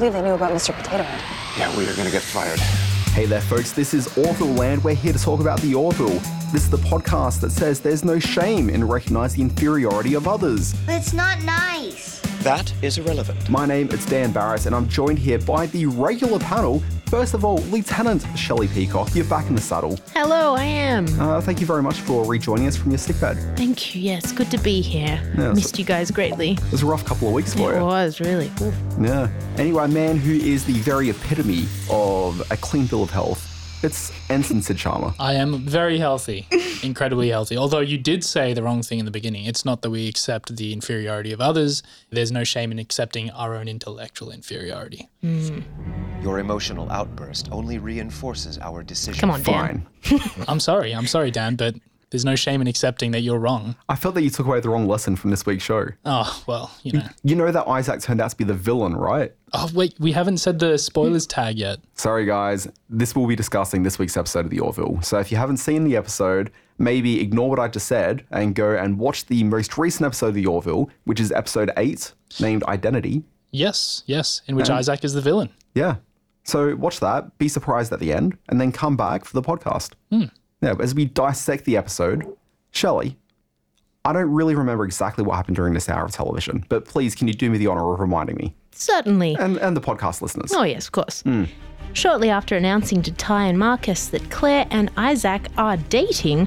believe they knew about Mr. Potato Head. Yeah, we are gonna get fired. Hey there, folks. This is Orville Land. We're here to talk about the Orville. This is the podcast that says there's no shame in recognizing the inferiority of others. But it's not nice. That is irrelevant. My name is Dan Barris, and I'm joined here by the regular panel. First of all, Lieutenant Shelley Peacock, you're back in the saddle. Hello, I am. Uh, thank you very much for rejoining us from your sickbed. Thank you. Yes, good to be here. Yeah, Missed you guys greatly. It was a rough couple of weeks for It you. It was really. Oof. Yeah. Anyway, a man who is the very epitome of a clean bill of health. It's Ensign Sid Sharma. I am very healthy, incredibly healthy. Although you did say the wrong thing in the beginning. It's not that we accept the inferiority of others. There's no shame in accepting our own intellectual inferiority. Hmm. Your emotional outburst only reinforces our decision. Come on, Dan. Fine. I'm sorry. I'm sorry, Dan, but there's no shame in accepting that you're wrong. I felt that you took away the wrong lesson from this week's show. Oh, well, you know. You know that Isaac turned out to be the villain, right? Oh, wait, we haven't said the spoilers hmm. tag yet. Sorry, guys. This will be discussing this week's episode of The Orville. So if you haven't seen the episode, maybe ignore what I just said and go and watch the most recent episode of The Orville, which is episode 8, named Identity. Yes, yes, in which Isaac is the villain. Yeah. So watch that, be surprised at the end, and then come back for the podcast. Yeah, but as we dissect the episode, Shelley, I don't really remember exactly what happened during this hour of television, but please, can you do me the honor of reminding me Certainly. and, and the podcast listeners? Oh, yes, of course. Hmm. Shortly after announcing to Ty and Marcus that Claire and Isaac are dating,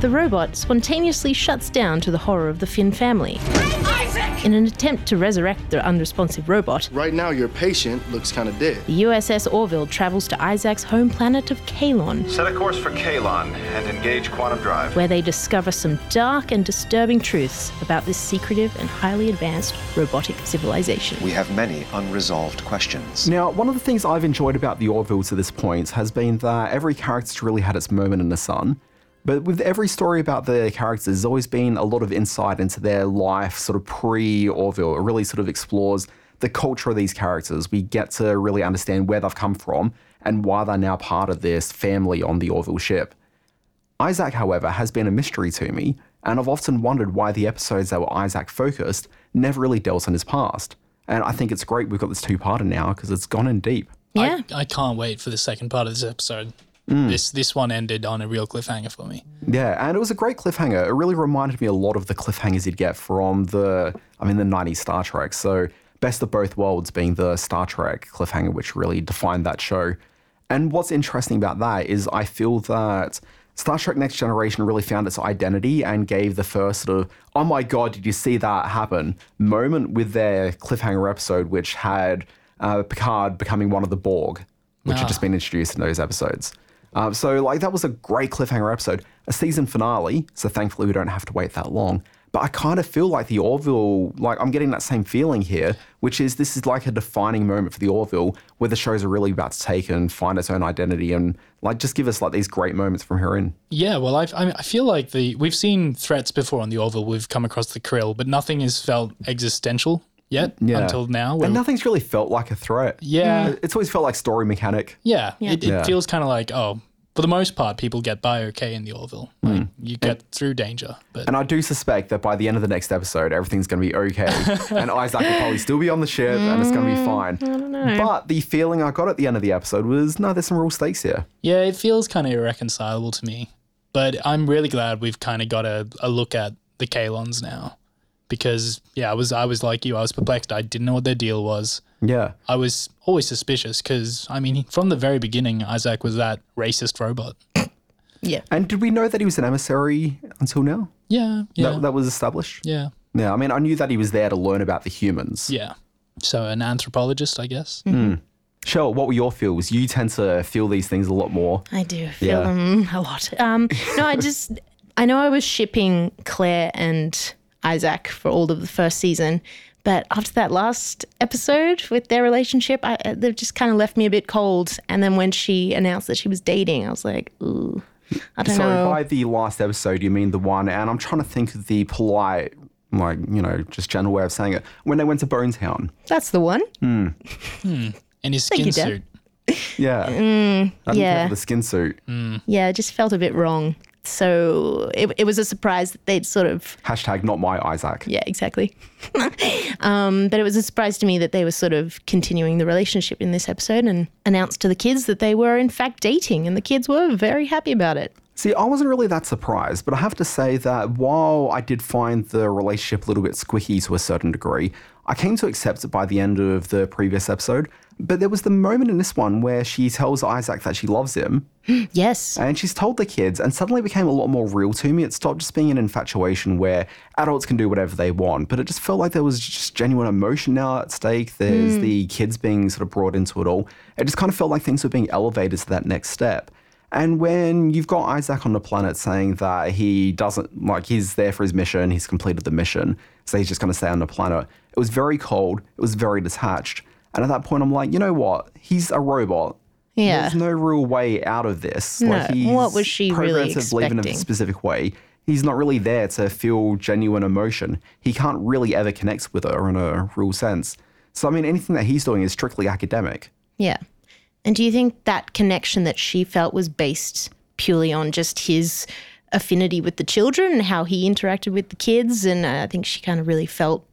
the robot spontaneously shuts down to the horror of the Finn family. Isaac! In an attempt to resurrect the unresponsive robot, Right now, your patient looks kind of dead. the USS Orville travels to Isaac's home planet of Kaylon, Set a course for Kaylon and engage quantum drive. where they discover some dark and disturbing truths about this secretive and highly advanced robotic civilization. We have many unresolved questions. Now, one of the things I've enjoyed about the Orville to this point has been that every character's really had its moment in the sun. But with every story about the characters, there's always been a lot of insight into their life, sort of pre Orville. It really sort of explores the culture of these characters. We get to really understand where they've come from and why they're now part of this family on the Orville ship. Isaac, however, has been a mystery to me, and I've often wondered why the episodes that were Isaac focused never really dealt on his past. And I think it's great we've got this two parter now because it's gone in deep. Yeah. I, I can't wait for the second part of this episode. Mm. This this one ended on a real cliffhanger for me. Yeah, and it was a great cliffhanger. It really reminded me a lot of the cliffhangers you'd get from the, I mean, the 90s Star Trek. So, Best of Both Worlds being the Star Trek cliffhanger, which really defined that show. And what's interesting about that is I feel that Star Trek Next Generation really found its identity and gave the first sort of, oh my God, did you see that happen moment with their cliffhanger episode, which had uh, Picard becoming one of the Borg, which had just been introduced in those episodes. Uh, so, like, that was a great cliffhanger episode, a season finale. So, thankfully, we don't have to wait that long. But I kind of feel like the Orville, like, I'm getting that same feeling here, which is this is like a defining moment for the Orville where the shows are really about to take and find its own identity and, like, just give us, like, these great moments from her in. Yeah, well, I've, I, mean, I feel like the we've seen threats before on the Orville. We've come across the Krill, but nothing has felt existential yet Yeah. until now. where- And nothing's really felt like a threat. Yeah. It's always felt like story mechanic. yeah, it, it Yeah. feels kind of like oh, for the most part, people get by okay in the Orville. Like you get through danger, but Hmm. And I do suspect that by the end of the next episode, everything's going to be okay. and Isaac will probably still be on the ship and it's going to be fine. I don't know. But the feeling I got at the end of the episode was no, there's some real stakes here. yeah, it feels kind of irreconcilable to me. But I'm really glad we've kind of got a, a look at the Kaylons now, because yeah, I was I was like you, I was perplexed. I didn't know what their deal was. Yeah. I was always suspicious because I mean, from the very beginning, Isaac was that racist robot. Yeah. And did we know that he was an emissary until now? Yeah, yeah, That, that was established? yeah, Yeah, I mean, I knew that he was there to learn about the humans. yeah. So an anthropologist, I guess. Shell, what were your feels? You tend to feel these things a lot more. I do feel Yeah. them a lot. Um, no, I just, I know I was shipping Claire and Isaac for all of the first season, but after that last episode with their relationship, I, uh, they've just kind of left me a bit cold. And then when she announced that she was dating, I was like, ooh, I don't So know. by the last episode, you mean the one, and I'm trying to think of the polite, like, you know, just general way of saying it. When they went to Bonetown. That's the one. hmm and his skin you, Dad. suit. Yeah. I didn't yeah. the skin suit. Yeah, it just felt a bit wrong. So it, it was a surprise that they'd sort of Hashtag not my Isaac. yeah, exactly. um, but it was a surprise to me that they were sort of continuing the relationship in this episode and announced to the kids that they were in fact dating, and the kids were very happy about it. See, I wasn't really that surprised, but I have to say that while I did find the relationship a little bit squicky to a certain degree, I came to accept it by the end of the previous episode. But there was the moment in this one where she tells Isaac that she loves him, Yes. and she's told the kids, and suddenly it became a lot more real to me. It stopped just being an infatuation where adults can do whatever they want, but it just felt like there was just genuine emotion now at stake. There's hmm. the kids being sort of brought into it all. It just kind of felt like things were being elevated to that next step. And when you've got Isaac on the planet saying that he doesn't, like, he's there for his mission, he's completed the mission, so he's just going to stay on the planet, it was very cold, it was very detached. And at that point, I'm like, you know what? He's a robot. Yeah. There's no real way out of this. No, Like he's what was she really to live in a specific way. He's not really there to feel genuine emotion. He can't really ever connect with her in a real sense. So I mean, anything that he's doing is strictly academic. Yeah. And do you think that connection that she felt was based purely on just his affinity with the children and how he interacted with the kids? And uh, I think she kind of really felt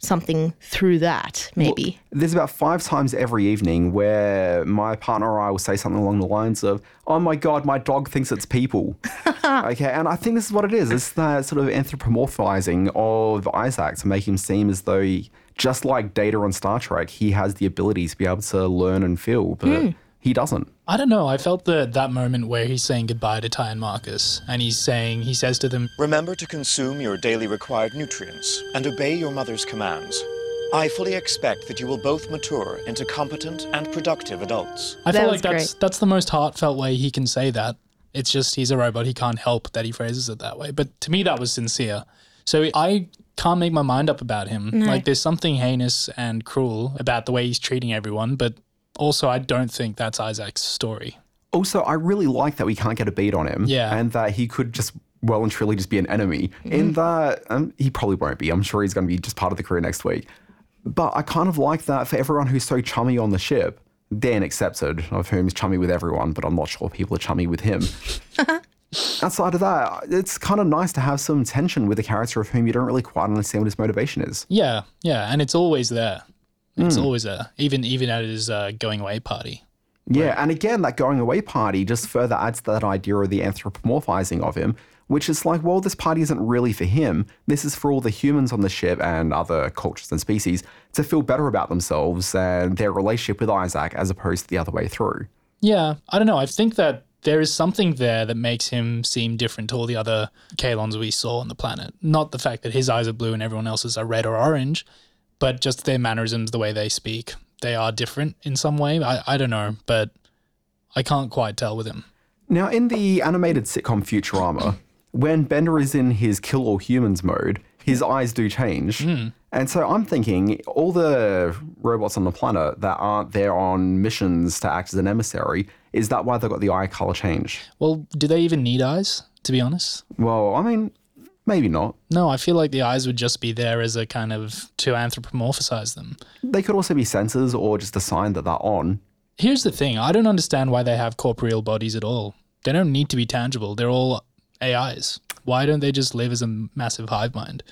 something through that, maybe. There's about five times every evening where my partner or I will say something along the lines of, "Oh my god, my dog thinks it's people." okay, and I think this is what it is. It's that sort of anthropomorphizing of Isaac to make him seem as though, he, just like Data on Star Trek, he has the ability to be able to learn and feel, but hmm. He doesn't. I don't know. I felt that that moment where he's saying goodbye to Ty and Marcus, and he's saying he says to them, Remember to consume your daily required nutrients and obey your mother's commands. I fully expect that you will both mature into competent and productive adults. I That feel was like that's that's the most heartfelt way he can say that. It's just he's a robot. He can't help that he phrases it that way. But to me, that was sincere. So I can't make my mind up about him. Like there's something heinous and cruel about the way he's treating everyone. But also, I don't think that's Isaac's story. Also, I really like that we can't get a beat on him. Yeah. And that he could just well and truly just be an enemy. In that, um, he probably won't be. I'm sure he's going to be just part of the crew next week. But I kind of like that for everyone who's so chummy on the ship. Dan accepted, of whom is chummy with everyone, but I'm not sure people are chummy with him. Outside of that, it's kind of nice to have some tension with a character of whom you don't really quite understand what his motivation is. Yeah, yeah, and it's always there. It's always a even even at his uh, going away party. Yeah, and again, that going away party just further adds to that idea of the anthropomorphizing of him, which is like, well, this party isn't really for him. This is for all the humans on the ship and other cultures and species to feel better about themselves and their relationship with Isaac as opposed to the other way through. Yeah, I don't know. I think that there is something there that makes him seem different to all the other Kalons we saw on the planet. Not the fact that his eyes are blue and everyone else's are red or orange, but just their mannerisms, the way they speak. They are different in some way. I, I don't know, but I can't quite tell with him. Now, in the animated sitcom Futurama, when Bender is in his kill all humans mode, his eyes do change. Hmm. And so I'm thinking all the robots on the planet that aren't there on missions to act as an emissary, is that why they've got the eye color change? Well, do they even need eyes, to be honest? Well, I mean, maybe not. No, I feel like the eyes would just be there as a kind of to anthropomorphize them. They could also be sensors or just a sign that they're on. Here's the thing I don't understand why they have corporeal bodies at all. They don't need to be tangible, they're all AIs. Why don't they just live as a massive hive mind?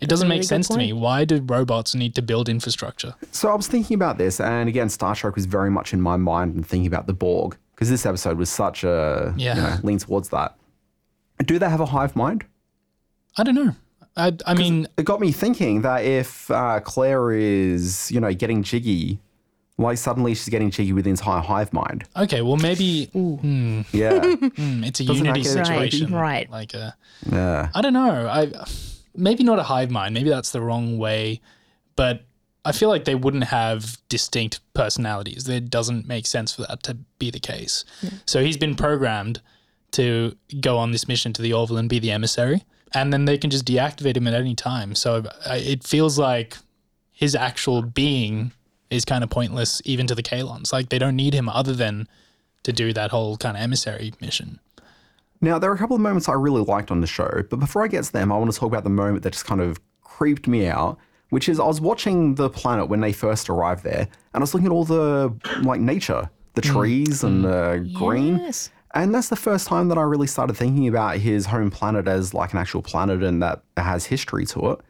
It doesn't make really good sense to me. Why do robots need to build infrastructure? So I was thinking about this, and again, Star Trek was very much in my mind and thinking about the Borg, because this episode was such a, Yeah. you know, lean towards that. Do they have a hive mind? I don't know. I, I mean, It got me thinking that if uh, Claire is, you know, getting jiggy, why suddenly she's getting jiggy with the entire hive mind. okay, well, maybe hmm, Yeah. hmm, it's a Doesn't unity that get- situation. Right, right. Like a, yeah. I don't know. I maybe not a hive mind. Maybe that's the wrong way, but I feel like they wouldn't have distinct personalities. It doesn't make sense for that to be the case. So he's been programmed to go on this mission to the Orville and be the emissary, and then they can just deactivate him at any time. So it feels like his actual being is kind of pointless, even to the Kaylons. Like they don't need him other than to do that whole kind of emissary mission. Now, there are a couple of moments I really liked on the show, but before I get to them, I want to talk about the moment that just kind of creeped me out, which is I was watching the planet when they first arrived there, and I was looking at all the like nature, the mm. trees and the mm. green. And that's the first time that I really started thinking about his home planet as like an actual planet and that has history to it.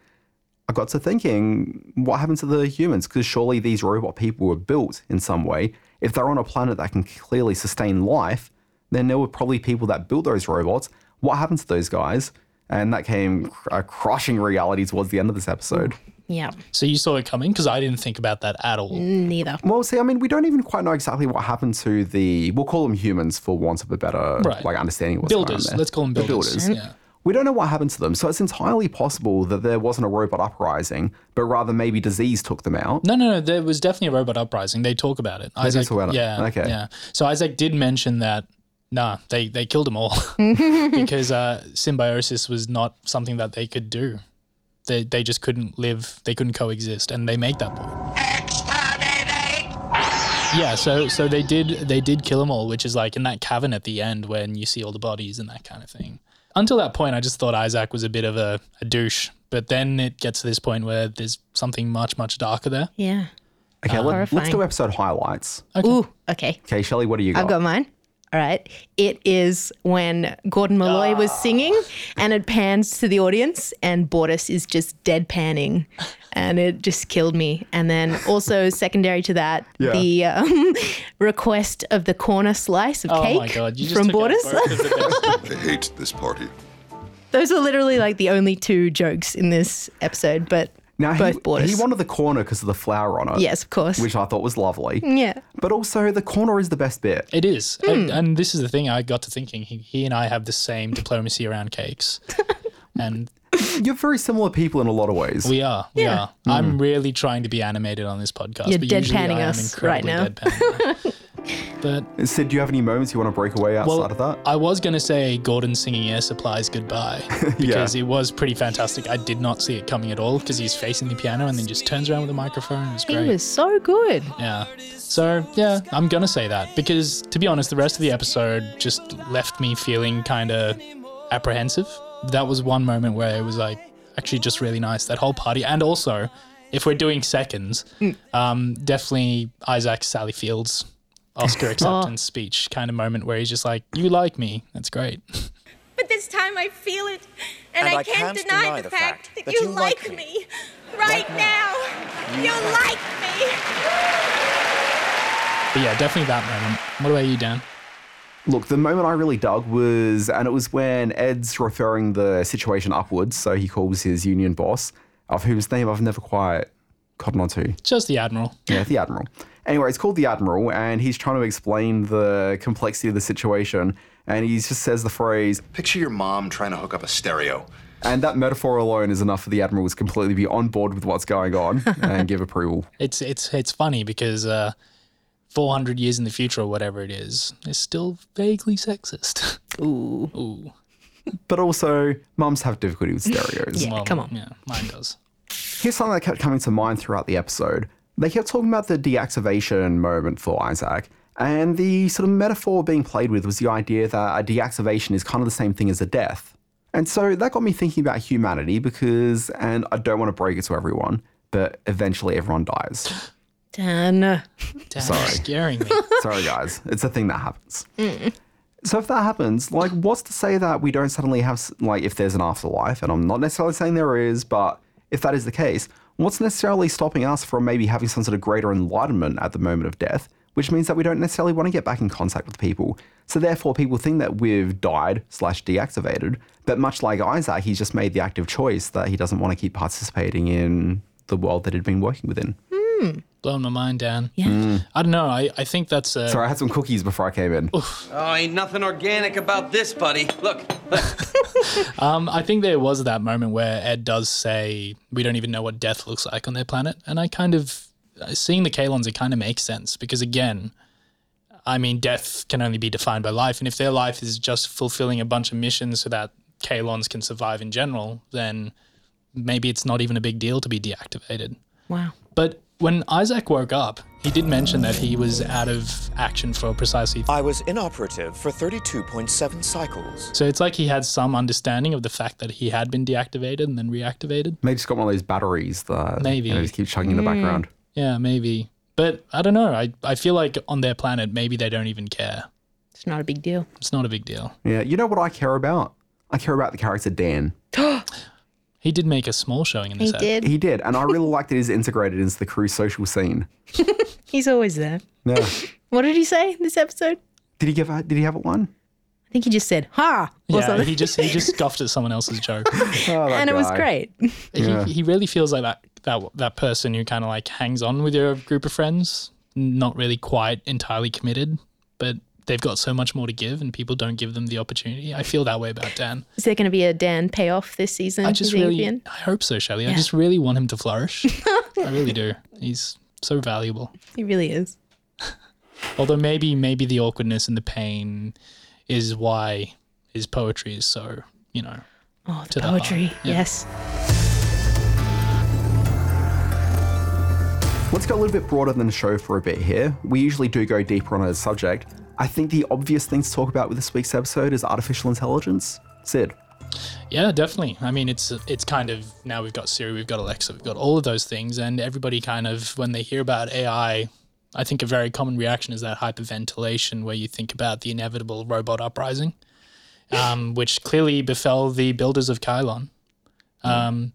I got to thinking, what happened to the humans? Because surely these robot people were built in some way. If they're on a planet that can clearly sustain life, then there were probably people that built those robots. What happened to those guys? And that came a crushing reality towards the end of this episode. Yeah. So you saw it coming because I didn't think about that at all. Neither. Well, see, I mean, we don't even quite know exactly what happened to the. We'll call them humans for want of a better Right. like understanding of what's going on Builders. there. Let's call them The builders. Yeah. We don't know what happened to them, so it's entirely possible that there wasn't a robot uprising, but rather maybe disease took them out. No, no, no. There was definitely a robot uprising. They talk about it. They do talk about it. Yeah. Okay. Yeah. So Isaac did mention that. Nah, they they killed them all because uh, symbiosis was not something that they could do. They they just couldn't live. They couldn't coexist, and they make that point. Yeah. So so they did they did kill them all, which is like in that cavern at the end when you see all the bodies and that kind of thing. Until that point, I just thought Isaac was a bit of a, a douche. But then it gets to this point where there's something much much darker there. Yeah. Okay, let, us do episode highlights. Ooh, okay. Okay, Shelley, what do you got? I've got mine. All right. It is when Gordon Malloy was singing and it pans to the audience and Bortus is just deadpanning and it just killed me. And then also secondary to that, Yeah. the um, request of the corner slice of Oh cake my god! You just from took Bortus. both of the best. I hate this party. Those are literally like the only two jokes in this episode, but now, he, both Bortus. he wanted the corner because of the flower on it. Yes, of course. Which I thought was lovely. yeah. But also, the corner is the best bit. It is, Hmm. and, and this is the thing. I got to thinking. He, he and I have the same diplomacy around cakes, and You're very similar people in a lot of ways. we are. We Yeah. are. I'm really trying to be animated on this podcast. You're but usually deadpanning I am us right incredibly now. deadpanning. but Sid, do you have any moments you want to break away outside well, of that? I was going to say Gordon singing Air Supply's Goodbye because it was pretty fantastic. I did not see it coming at all because he's facing the piano and then just turns around with a microphone. It was great. He great. was so good. Yeah. So, yeah, I'm going to say that because, to be honest, the rest of the episode just left me feeling kind of apprehensive. That was one moment where it was like actually just really nice, that whole party. And also, if we're doing seconds, um, definitely Isaac Sally Field's Oscar oh. acceptance speech kind of moment where he's just like, You like me. That's great. But this time I feel it, and, And I, I can't, can't deny, deny the the fact, fact that, that you, you like, like me. me. Right now. You like me. But yeah, definitely that moment. What about you, Dan? Look, the moment I really dug was, and it was when Ed's referring the situation upwards, so he calls his union boss, of whose name I've never quite gotten onto. Just the Admiral. Yeah, the Admiral. Anyway, it's called the Admiral, and he's trying to explain the complexity of the situation, and he just says the phrase, Picture your mom trying to hook up a stereo. and that metaphor alone is enough for the Admiral to completely be on board with what's going on and give approval. It's it's it's funny because uh, 400 years in the future or whatever it is, it's still vaguely sexist. Ooh. Ooh. But also, mums have difficulty with stereos. Yeah, come on. Yeah, mine does. Here's something that kept coming to mind throughout the episode. They kept talking about the deactivation moment for Isaac, and the sort of metaphor being played with was the idea that a deactivation is kind of the same thing as a death. And so that got me thinking about humanity because, and I don't want to break it to everyone, but eventually everyone dies. Dan. Damn, Sorry. you're scaring me. Sorry, guys, it's a thing that happens. So if that happens, like, what's to say that we don't suddenly have, like, if there's an afterlife, and I'm not necessarily saying there is, but if that is the case, what's necessarily stopping us from maybe having some sort of greater enlightenment at the moment of death, which means that we don't necessarily want to get back in contact with people. So therefore, people think that we've died slash deactivated, but much like Isaac, he's just made the active choice that he doesn't want to keep participating in the world that he'd been working within. Blown my mind, Dan. Yeah. I don't know. I, I think that's uh, Sorry, I had some cookies before I came in. Oh, ain't nothing organic about this, buddy. Look, Um, I think there was that moment where Ed does say we don't even know what death looks like on their planet, and I kind of uh, seeing the Kaylons, it kind of makes sense because again, I mean, death can only be defined by life, and if their life is just fulfilling a bunch of missions so that Kaylons can survive in general, then maybe it's not even a big deal to be deactivated. Wow. But when Isaac woke up, he did mention that he was out of action for precisely. I was inoperative for 32.7 cycles. So it's like he had some understanding of the fact that he had been deactivated and then reactivated. Maybe he's got one of those batteries that Maybe. you know, just keep chugging in the mm. background. Yeah, maybe. But I don't know. I, I feel like on their planet, maybe they don't even care. It's not a big deal. It's not a big deal. Yeah, you know what I care about? I care about the character Dan. He did make a small showing in He this. ep. did. He did, and I really like that he's integrated into the crew social scene. He's always there. Yeah. What did he say in this episode? Did he give? A, did he have a one? I think he just said "ha" or Yeah, something, he just he just scoffed at someone else's joke. Oh, that and it was guy. great. Yeah. He, he really feels like that that that person who kind of like hangs on with your group of friends, not really quite entirely committed, but they've got so much more to give, and people don't give them the opportunity. I feel that way about Dan. Is there going to be a Dan payoff this season? I just really, Ian? I hope so, Shelley. I just really want him to flourish. I really do. He's so valuable. He really is. Although maybe maybe the awkwardness and the pain is why his poetry is so you know. Oh, to the the poetry. Yeah. Yes. Let's go a little bit broader than the show for a bit here. We usually do go deeper on a subject. I think the obvious thing to talk about with this week's episode is artificial intelligence. Sid. Yeah, definitely. I mean, it's it's kind of now we've got Siri, we've got Alexa, we've got all of those things, and everybody kind of when they hear about AI, I think a very common reaction is that hyperventilation, where you think about the inevitable robot uprising, um, which clearly befell the builders of Kaylon. Um,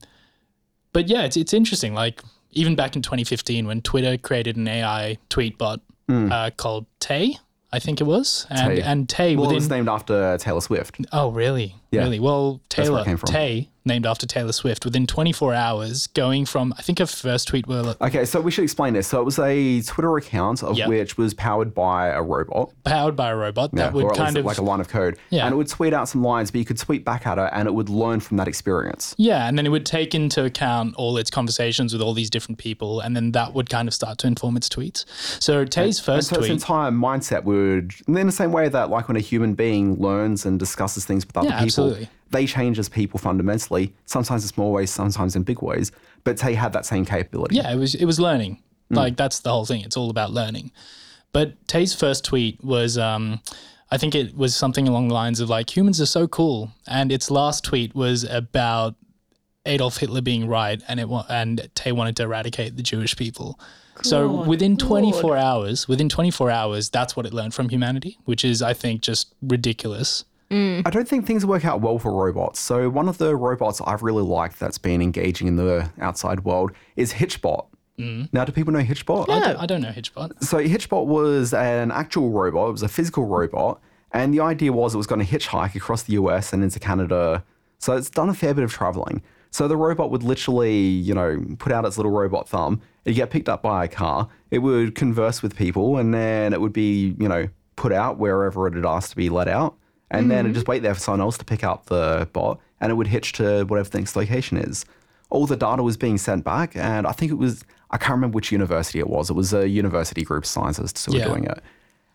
but yeah, it's it's interesting. Like even back in 2015, when Twitter created an AI tweet bot uh, called Tay, I think it was, and Tay. and Tay Well, it within was named after Taylor Swift. Oh, really? Yeah. Really? Well, That's where it Taylor. Tay, named after Taylor Swift, within 24 hours, going from I think her first tweet were Okay, so we should explain this. So it was a Twitter account of Yep. which was powered by a robot. powered by a robot Yeah, that would or kind of like a line of code. Yeah. And it would tweet out some lines, but you could tweet back at it and it would learn from that experience. yeah, and then it would take into account all its conversations with all these different people, and then that would kind of start to inform its tweets. So Tay's And first so its tweet, entire mindset would, in the same way that like when a human being learns and discusses things with other Yeah, people, absolutely. They change as people fundamentally, sometimes in small ways, sometimes in big ways. But Tay had that same capability. yeah, it was it was learning. Hmm. Like that's the whole thing. It's all about learning. But Tay's first tweet was, um, I think it was something along the lines of like humans are so cool, and its last tweet was about Adolf Hitler being right, and it wa- and Tay wanted to eradicate the Jewish people. so within 24 Lord. hours, within 24 hours, that's what it learned from humanity, which is I think just ridiculous. Mm. I don't think things work out well for robots. So one of the robots I've really liked that's been engaging in the outside world is Hitchbot. Mm. Now, do people know Hitchbot? I, don't, I don't know Hitchbot. So Hitchbot was an actual robot. It was a physical robot, and the idea was it was going to hitchhike across the US and into Canada. So it's done a fair bit of traveling. So the robot would literally, you know, put out its little robot thumb. It'd get picked up by a car. It would converse with people, and then it would be, you know, put out wherever it had asked to be let out. And then it'd mm-hmm. just wait there for someone else to pick up the bot, and it would hitch to whatever the next location is. All the data was being sent back, and I think it was, I can't remember which university it was. It was a university group of scientists who Yeah. were doing it.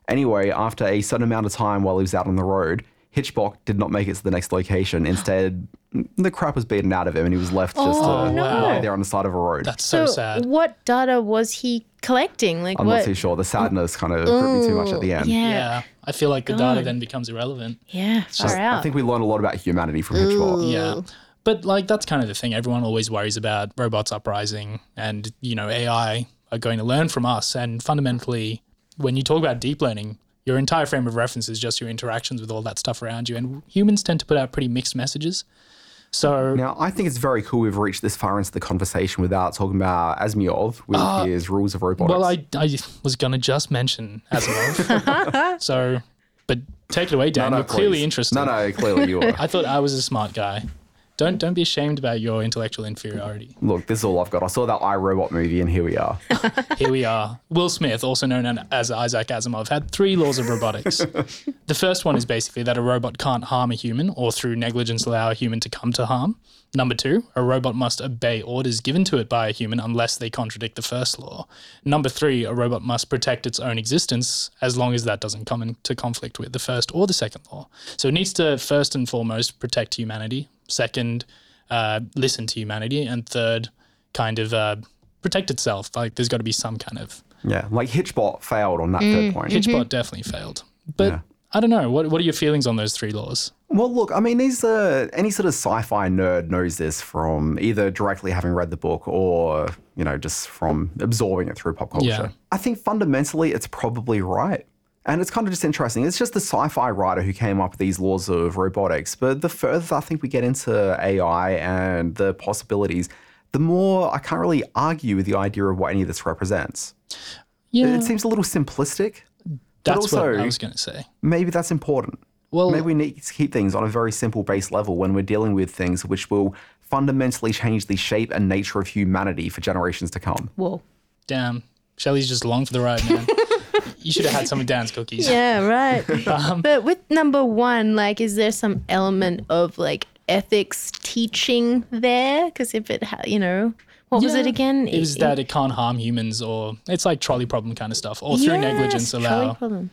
Anyway, after a certain amount of time while he was out on the road, Hitchbot did not make it to the next location. Instead, the crap was beaten out of him and he was left just uh, Oh, to no. lie there on the side of a road. That's so, So, sad. what data was he collecting? Like I'm what? not too sure. The sadness kind of gripped me too much at the end. Yeah. Yeah, I feel like the data God. then becomes irrelevant. Yeah. Far I out. think we learn a lot about humanity from Hitchbot. Yeah. But like that's kind of the thing. Everyone always worries about robots uprising and, you know, AI are going to learn from us. And fundamentally, when you talk about deep learning, your entire frame of reference is just your interactions with all that stuff around you. And humans tend to put out pretty mixed messages. So Now, I think it's very cool we've reached this far into the conversation without talking about Asimov with his uh, rules of robotics. well I, I was gonna just mention Asimov. so but take it away, Dan. You're clearly interested. No, no, clearly you are. I thought I was a smart guy. Don't mm. don't be ashamed about your intellectual inferiority. Look, this is all I've got. I saw that iRobot movie, and here we are. Here we are. Will Smith, also known as Isaac Asimov, had three laws of robotics. the first one is basically that a robot can't harm a human or through negligence allow a human to come to harm. Number two, a robot must obey orders given to it by a human unless they contradict the first law. Number three, a robot must protect its own existence as long as that doesn't come into conflict with the first or the second law. So it needs to first and foremost protect humanity. Second, uh, listen to humanity. And third, kind of uh, protect itself. Like there's got to be some kind of Yeah, like Hitchbot failed on that third point. Hitchbot definitely failed. But Yeah. I don't know. What what are your feelings on those three laws? Well, look, I mean, these uh, any sort of sci-fi nerd knows this from either directly having read the book or you know just from absorbing it through pop culture. Yeah. I think fundamentally it's probably right. And it's kind of just interesting. It's just the sci fi writer who came up with these laws of robotics. But the further I think we get into AI and the possibilities, the more I can't really argue with the idea of what any of this represents. Yeah. It seems a little simplistic. That's also, what I was going to say. maybe that's important. Well, maybe we need to keep things on a very simple base level when we're dealing with things which will fundamentally change the shape and nature of humanity for generations to come. Whoa. damn, Shelley's just along for the ride, man. you should have had some of Dan's cookies. Yeah, right. Um, but with number one, like, is there some element of like ethics teaching there? Because if it, ha- you know, what was it again? It was that it can't harm humans, or it's like trolley problem kind of stuff, or through Yes, negligence trolley allow. problem.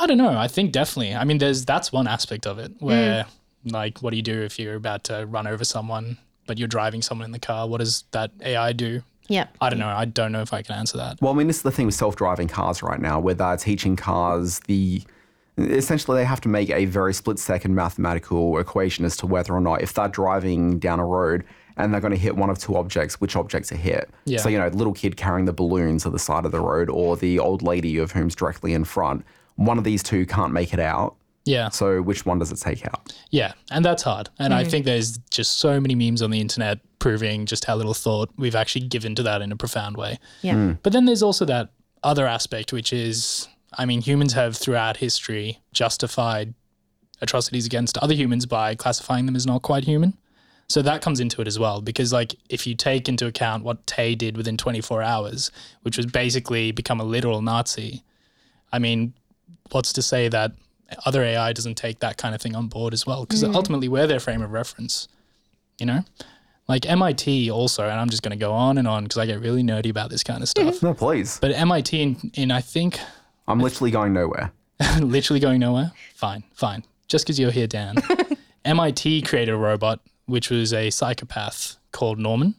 I don't know. I think definitely. I mean, there's that's one aspect of it Mm. where, like, what do you do if you're about to run over someone, but you're driving someone in the car? What does that AI do? Yep. I don't know. I don't know if I can answer that. Well, I mean, this is the thing with self driving cars right now, where they're teaching cars the. Essentially, they have to make a very split second mathematical equation as to whether or not, if they're driving down a road and they're going to hit one of two objects, which objects are hit. Yeah. So, you know, little kid carrying the balloons at the side of the road or the old lady of whom's directly in front, one of these two can't make it out. Yeah. So, which one does it take out? Yeah, and that's hard. And I Mm-hmm. Mhm. think there's just so many memes on the internet proving just how little thought we've actually given to that in a profound way. Yeah. Mm. But then there's also that other aspect, which is, I mean, humans have throughout history justified atrocities against other humans by classifying them as not quite human. So that comes into it as well, because like if you take into account what Tay did within 24 hours, which was basically become a literal Nazi, I mean, what's to say that other AI doesn't take that kind of thing on board as well? Because Mm. ultimately, we're their frame of reference, you know? Like MIT also, and I'm just going to go on and on because I get really nerdy about this kind of stuff. No, please. But MIT, in, in I think, I'm literally going nowhere. literally going nowhere. Fine, fine. Just because you're here, Dan. MIT created a robot which was a psychopath called Norman,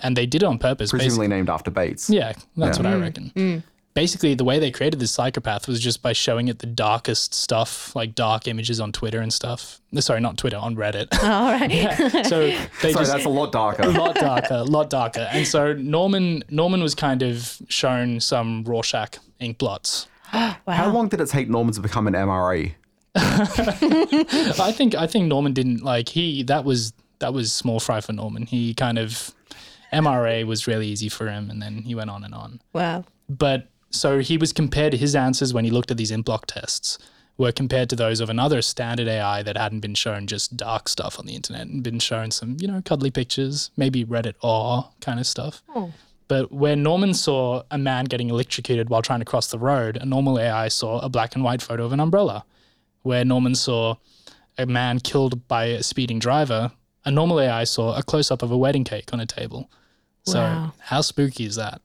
and they did it on purpose. Presumably named after Bates. Yeah, that's Yeah. what I Mm. Reckon. Basically, the way they created this psychopath was just by showing it the darkest stuff, like dark images on Twitter and stuff. Sorry, not Twitter, on Reddit. All oh, right. Yeah, So they Sorry, just, that's a lot darker. a lot darker, a lot darker. And so Norman Norman was kind of shown some Rorschach ink blots. wow. How long did it take Norman to become an MRA? I think I think Norman didn't like he that was that was small fry for Norman. He kind of MRA was really easy for him, and then he went on and on. Wow. But so he was compared his answers when he looked at these inkblot tests were compared to those of another standard AI that hadn't been shown just dark stuff on the internet and been shown some, you know, cuddly pictures, maybe Reddit aww kind of stuff. Oh. But where Norman saw a man getting electrocuted while trying to cross the road, a normal AI saw a black and white photo of an umbrella. Where Norman saw a man killed by a speeding driver, a normal AI saw a close up of a wedding cake on a table. So, Wow. how spooky is that?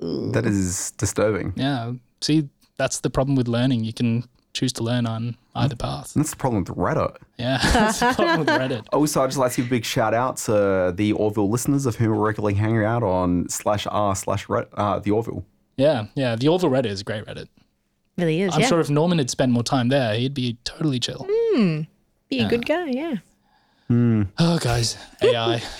That is disturbing. Yeah. See, that's the problem with learning. You can choose to learn on either path. That's the problem with Reddit. Yeah. that's the problem with Reddit. Also, I'd just like to give a big shout out to the Orville listeners of whom are regularly hanging out on slash r slash Red- uh, the Orville. Yeah. Yeah. The Orville Reddit is a great Reddit. Really is. I'm yeah. sure if Norman had spent more time there, he'd be totally chill. Hmm. Be a Yeah. good guy. Yeah. Oh, guys. AI.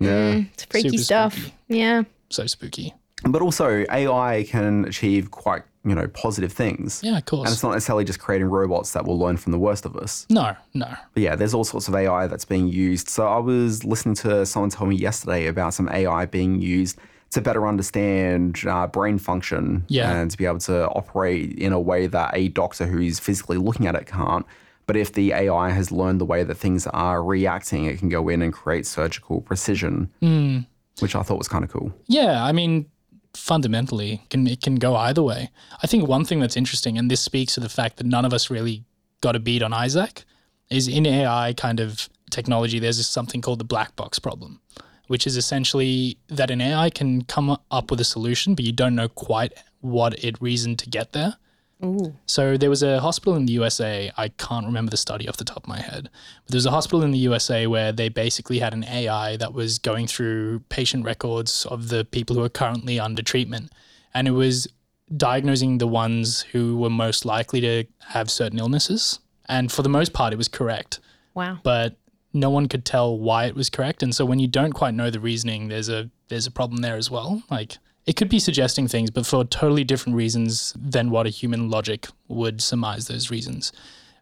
Yeah. It's freaky Super stuff. spooky. Yeah. so spooky. But also, AI can achieve quite, you know, positive things. Yeah, of course. And it's not necessarily just creating robots that will learn from the worst of us. No, no. But yeah, there's all sorts of AI that's being used. So I was listening to someone tell me yesterday about some AI being used to better understand uh, brain function Yeah. and to be able to operate in a way that a doctor who's physically looking at it can't. But if the AI has learned the way that things are reacting, it can go in and create surgical precision, Mm. which I thought was kind of cool. Yeah, I mean, fundamentally, can it can go either way. I think one thing that's interesting, and this speaks to the fact that none of us really got a beat on Isaac, is in AI kind of technology. There's something called the black box problem, which is essentially that an AI can come up with a solution, but you don't know quite what it reasoned to get there. Ooh. So there was a hospital in the USA. I can't remember the study off the top of my head, but there was a hospital in the USA where they basically had an AI that was going through patient records of the people who are currently under treatment, and it was diagnosing the ones who were most likely to have certain illnesses. And for the most part, it was correct, Wow. but no one could tell why it was correct. And so when you don't quite know the reasoning, there's a there's a problem there as well. Like it could be suggesting things, but for totally different reasons than what a human logic would surmise those reasons,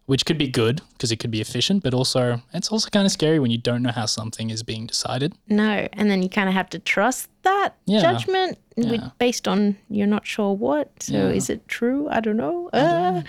which could be good because it could be efficient, but also it's also kind of scary when you don't know how something is being decided. No, and then you kind of have to trust that Yeah. judgment Yeah. based on you're not sure what. So Yeah. is it true? I don't know. Uh,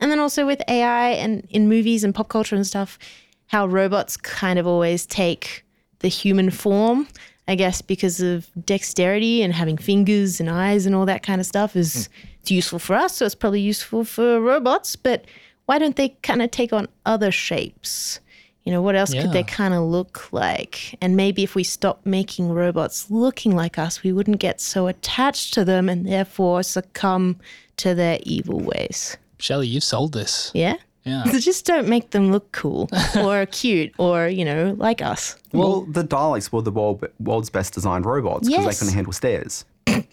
and then also with AI and in movies and pop culture and stuff, how robots kind of always take the human form. I guess because of dexterity and having fingers and eyes and all that kind of stuff is hmm. it's useful for us, so it's probably useful for robots. But why don't they kind of take on other shapes? You know, what else could they kind of look like? And maybe if we stop making robots looking like us, we wouldn't get so attached to them and therefore succumb to their evil ways. Shelley, you've sold this. Yeah? Yeah. So just don't make them look cool or cute or, you know, like us. Well, the Daleks were the world, world's best designed robots because Yes. they couldn't handle stairs.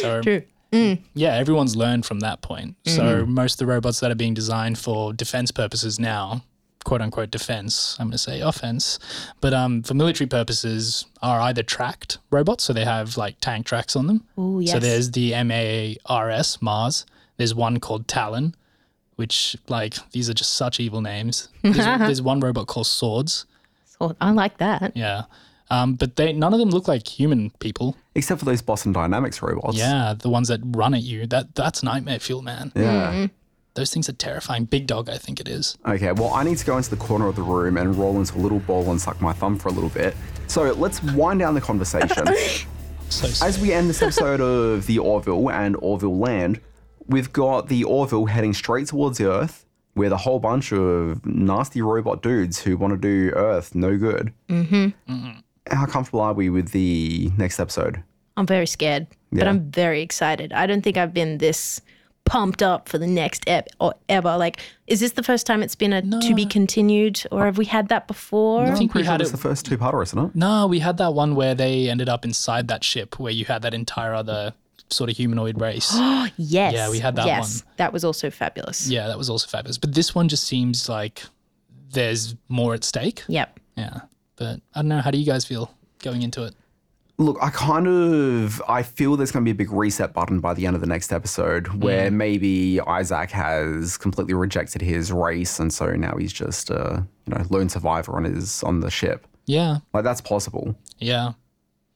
So True. yeah, everyone's learned from that point. So Mhm. most of the robots that are being designed for defense purposes now, quote unquote defense, I'm going to say offense, but um, for military purposes are either tracked robots, so they have like tank tracks on them. Ooh, So there's the MARS, Mars. There's one called Talon, which like these are just such evil names. There's, there's one robot called Swords. So I like that. Yeah. Um, but they none of them look like human people. Except for those Boston Dynamics robots. Yeah, the ones that run at you. That that's nightmare fuel, man. Yeah. Those things are terrifying. Big dog, I think it is. Okay, well, I need to go into the corner of the room and roll into a little ball and suck my thumb for a little bit. So let's wind down the conversation. So As we end this episode of the Orville and Orville Land, we've got the Orville heading straight towards the Earth with a whole bunch of nasty robot dudes who want to do Earth no good. Mm-hmm. How comfortable are we with the next episode? I'm very scared, but I'm very excited. I don't think I've been this pumped up for the next ep or ever. Like, is this the first time it's been a to be continued, or have we had that before? I think we Pretty sure had it's it. the first two-parter, isn't it? No, we had that one where they ended up inside that ship, where you had that entire other sort of humanoid race. Oh, yes. Yeah, we had that yes, one. That was also fabulous. yeah, that was also fabulous. But this one just seems like there's more at stake. Yep. Yeah, but I don't know. How do you guys feel going into it? Look, I kind of I feel there's going to be a big reset button by the end of the next episode where mm. maybe Isaac has completely rejected his race and so now he's just a you know lone survivor on his on the ship. Yeah, Like that's possible, yeah.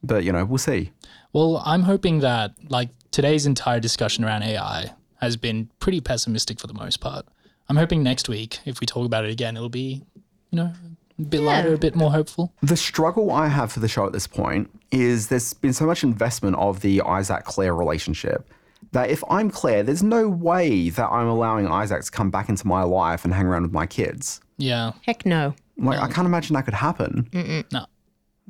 but you know we'll see. Well, I'm hoping that like today's entire discussion around AI has been pretty pessimistic for the most part. I'm hoping next week, if we talk about it again, it'll be, you know, a bit lighter, a bit more hopeful. The struggle I have for the show at this point is there's been so much investment of the Isaac Claire relationship that if I'm Claire, there's no way that I'm allowing Isaac to come back into my life and hang around with my kids. Yeah. Heck no. Like I can't imagine that could happen. Mm-mm. No.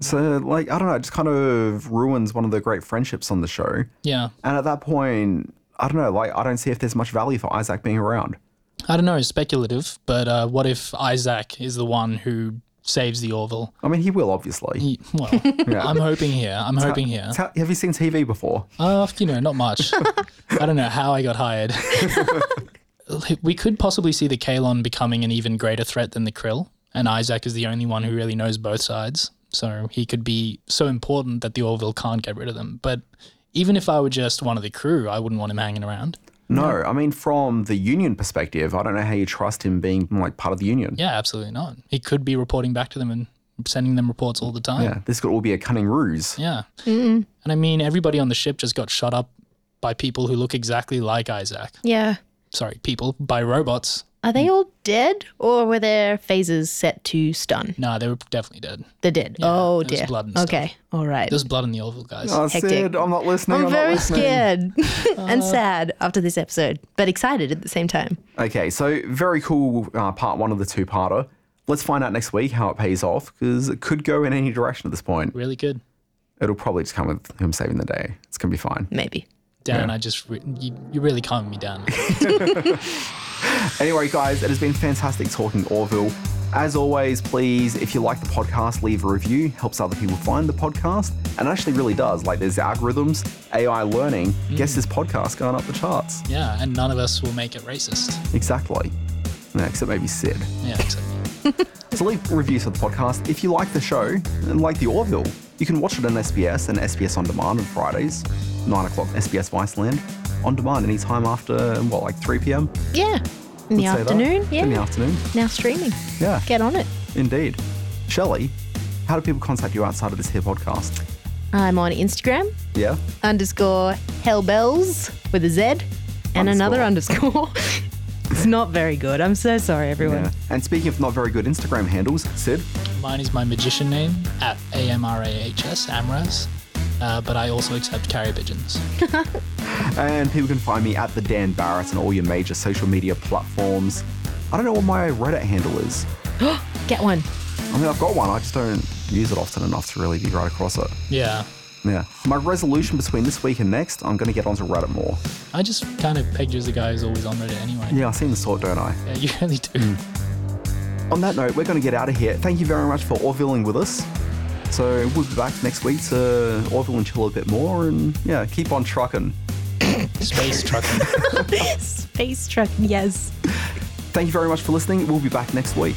So like I don't know, it just kind of ruins one of the great friendships on the show. Yeah. And at that point, I don't know, like I don't see if there's much value for Isaac being around. I don't know, it's speculative, but uh, what if Isaac is the one who saves the Orville? I mean, he will obviously. He, well, Yeah. I'm hoping here. I'm hoping here. How- have you seen TV before? Uh, you know, not much. I don't know how I got hired. we could possibly see the Kaylon becoming an even greater threat than the Krill, and Isaac is the only one who really knows both sides. So he could be so important that the Orville can't get rid of them. But even if I were just one of the crew, I wouldn't want him hanging around. No, I mean from the union perspective, I don't know how you trust him being like part of the union. Yeah, absolutely not. He could be reporting back to them and sending them reports all the time. Yeah, this could all be a cunning ruse. Yeah. And I mean, everybody on the ship just got shot up by people who look exactly like Isaac. Yeah. Sorry, people, by robots. Are they all dead, or were their phases set to stun? No, they were definitely dead. They're dead. oh there dear. blood and stuff. okay. All right. There's blood in the Orville, guys. Oh, Hectic. Sid, I'm not listening. I'm not very listening. scared and sad after this episode, but excited at the same time. Okay, so very cool uh, part one of the two parter. Let's find out next week how it pays off because it could go in any direction at this point. Really good. It'll probably just come with him saving the day. It's going to be fine. Maybe. Dan, I just, re- you, you really calmed me down. Anyway, guys, it has been fantastic talking Orville. As always, please, if you like the podcast, leave a review. Helps other people find the podcast. And it actually really does. Like, there's algorithms, AI learning. Mm. Guess this podcast going up the charts. yeah, and none of us will make it racist. Exactly. Yeah, except maybe Sid. Yeah, except So leave reviews for the podcast. If you like the show and like the Orville, You can watch it on SBS and SBS On Demand on Fridays, 9 o'clock SBS Viceland, on demand anytime after, what, like 3 p.m.? Yeah. In the Let's afternoon. Yeah. In the afternoon. Now streaming. Yeah. Get on it. Indeed. Shelley, how do people contact you outside of this here podcast? I'm on Instagram, Yeah? underscore hellbells with a Z and another underscore. it's not very good. I'm so sorry, everyone. Yeah. And speaking of not very good Instagram handles, Sid, Mine is my magician name at A-M-R-A-H-S, Amrahs. Uh, but I also accept carrier pigeons. and people can find me at the Dan Barrett on all your major social media platforms. I don't know what my Reddit handle is. Get one. I mean, I've got one, I just don't use it often enough to really be right across it. Yeah. Yeah. My resolution between this week and next, I'm going to get onto Reddit more. I just kind of pegged you as a guy who's always on Reddit anyway. Yeah, I seem the sort, don't I? Yeah, you really do. On that note, we're going to get out of here. Thank you very much for Orvilleing with us. So we'll be back next week to Orville and chill a bit more and, yeah, keep on trucking. Space trucking. Space trucking, yes. Thank you very much for listening. We'll be back next week.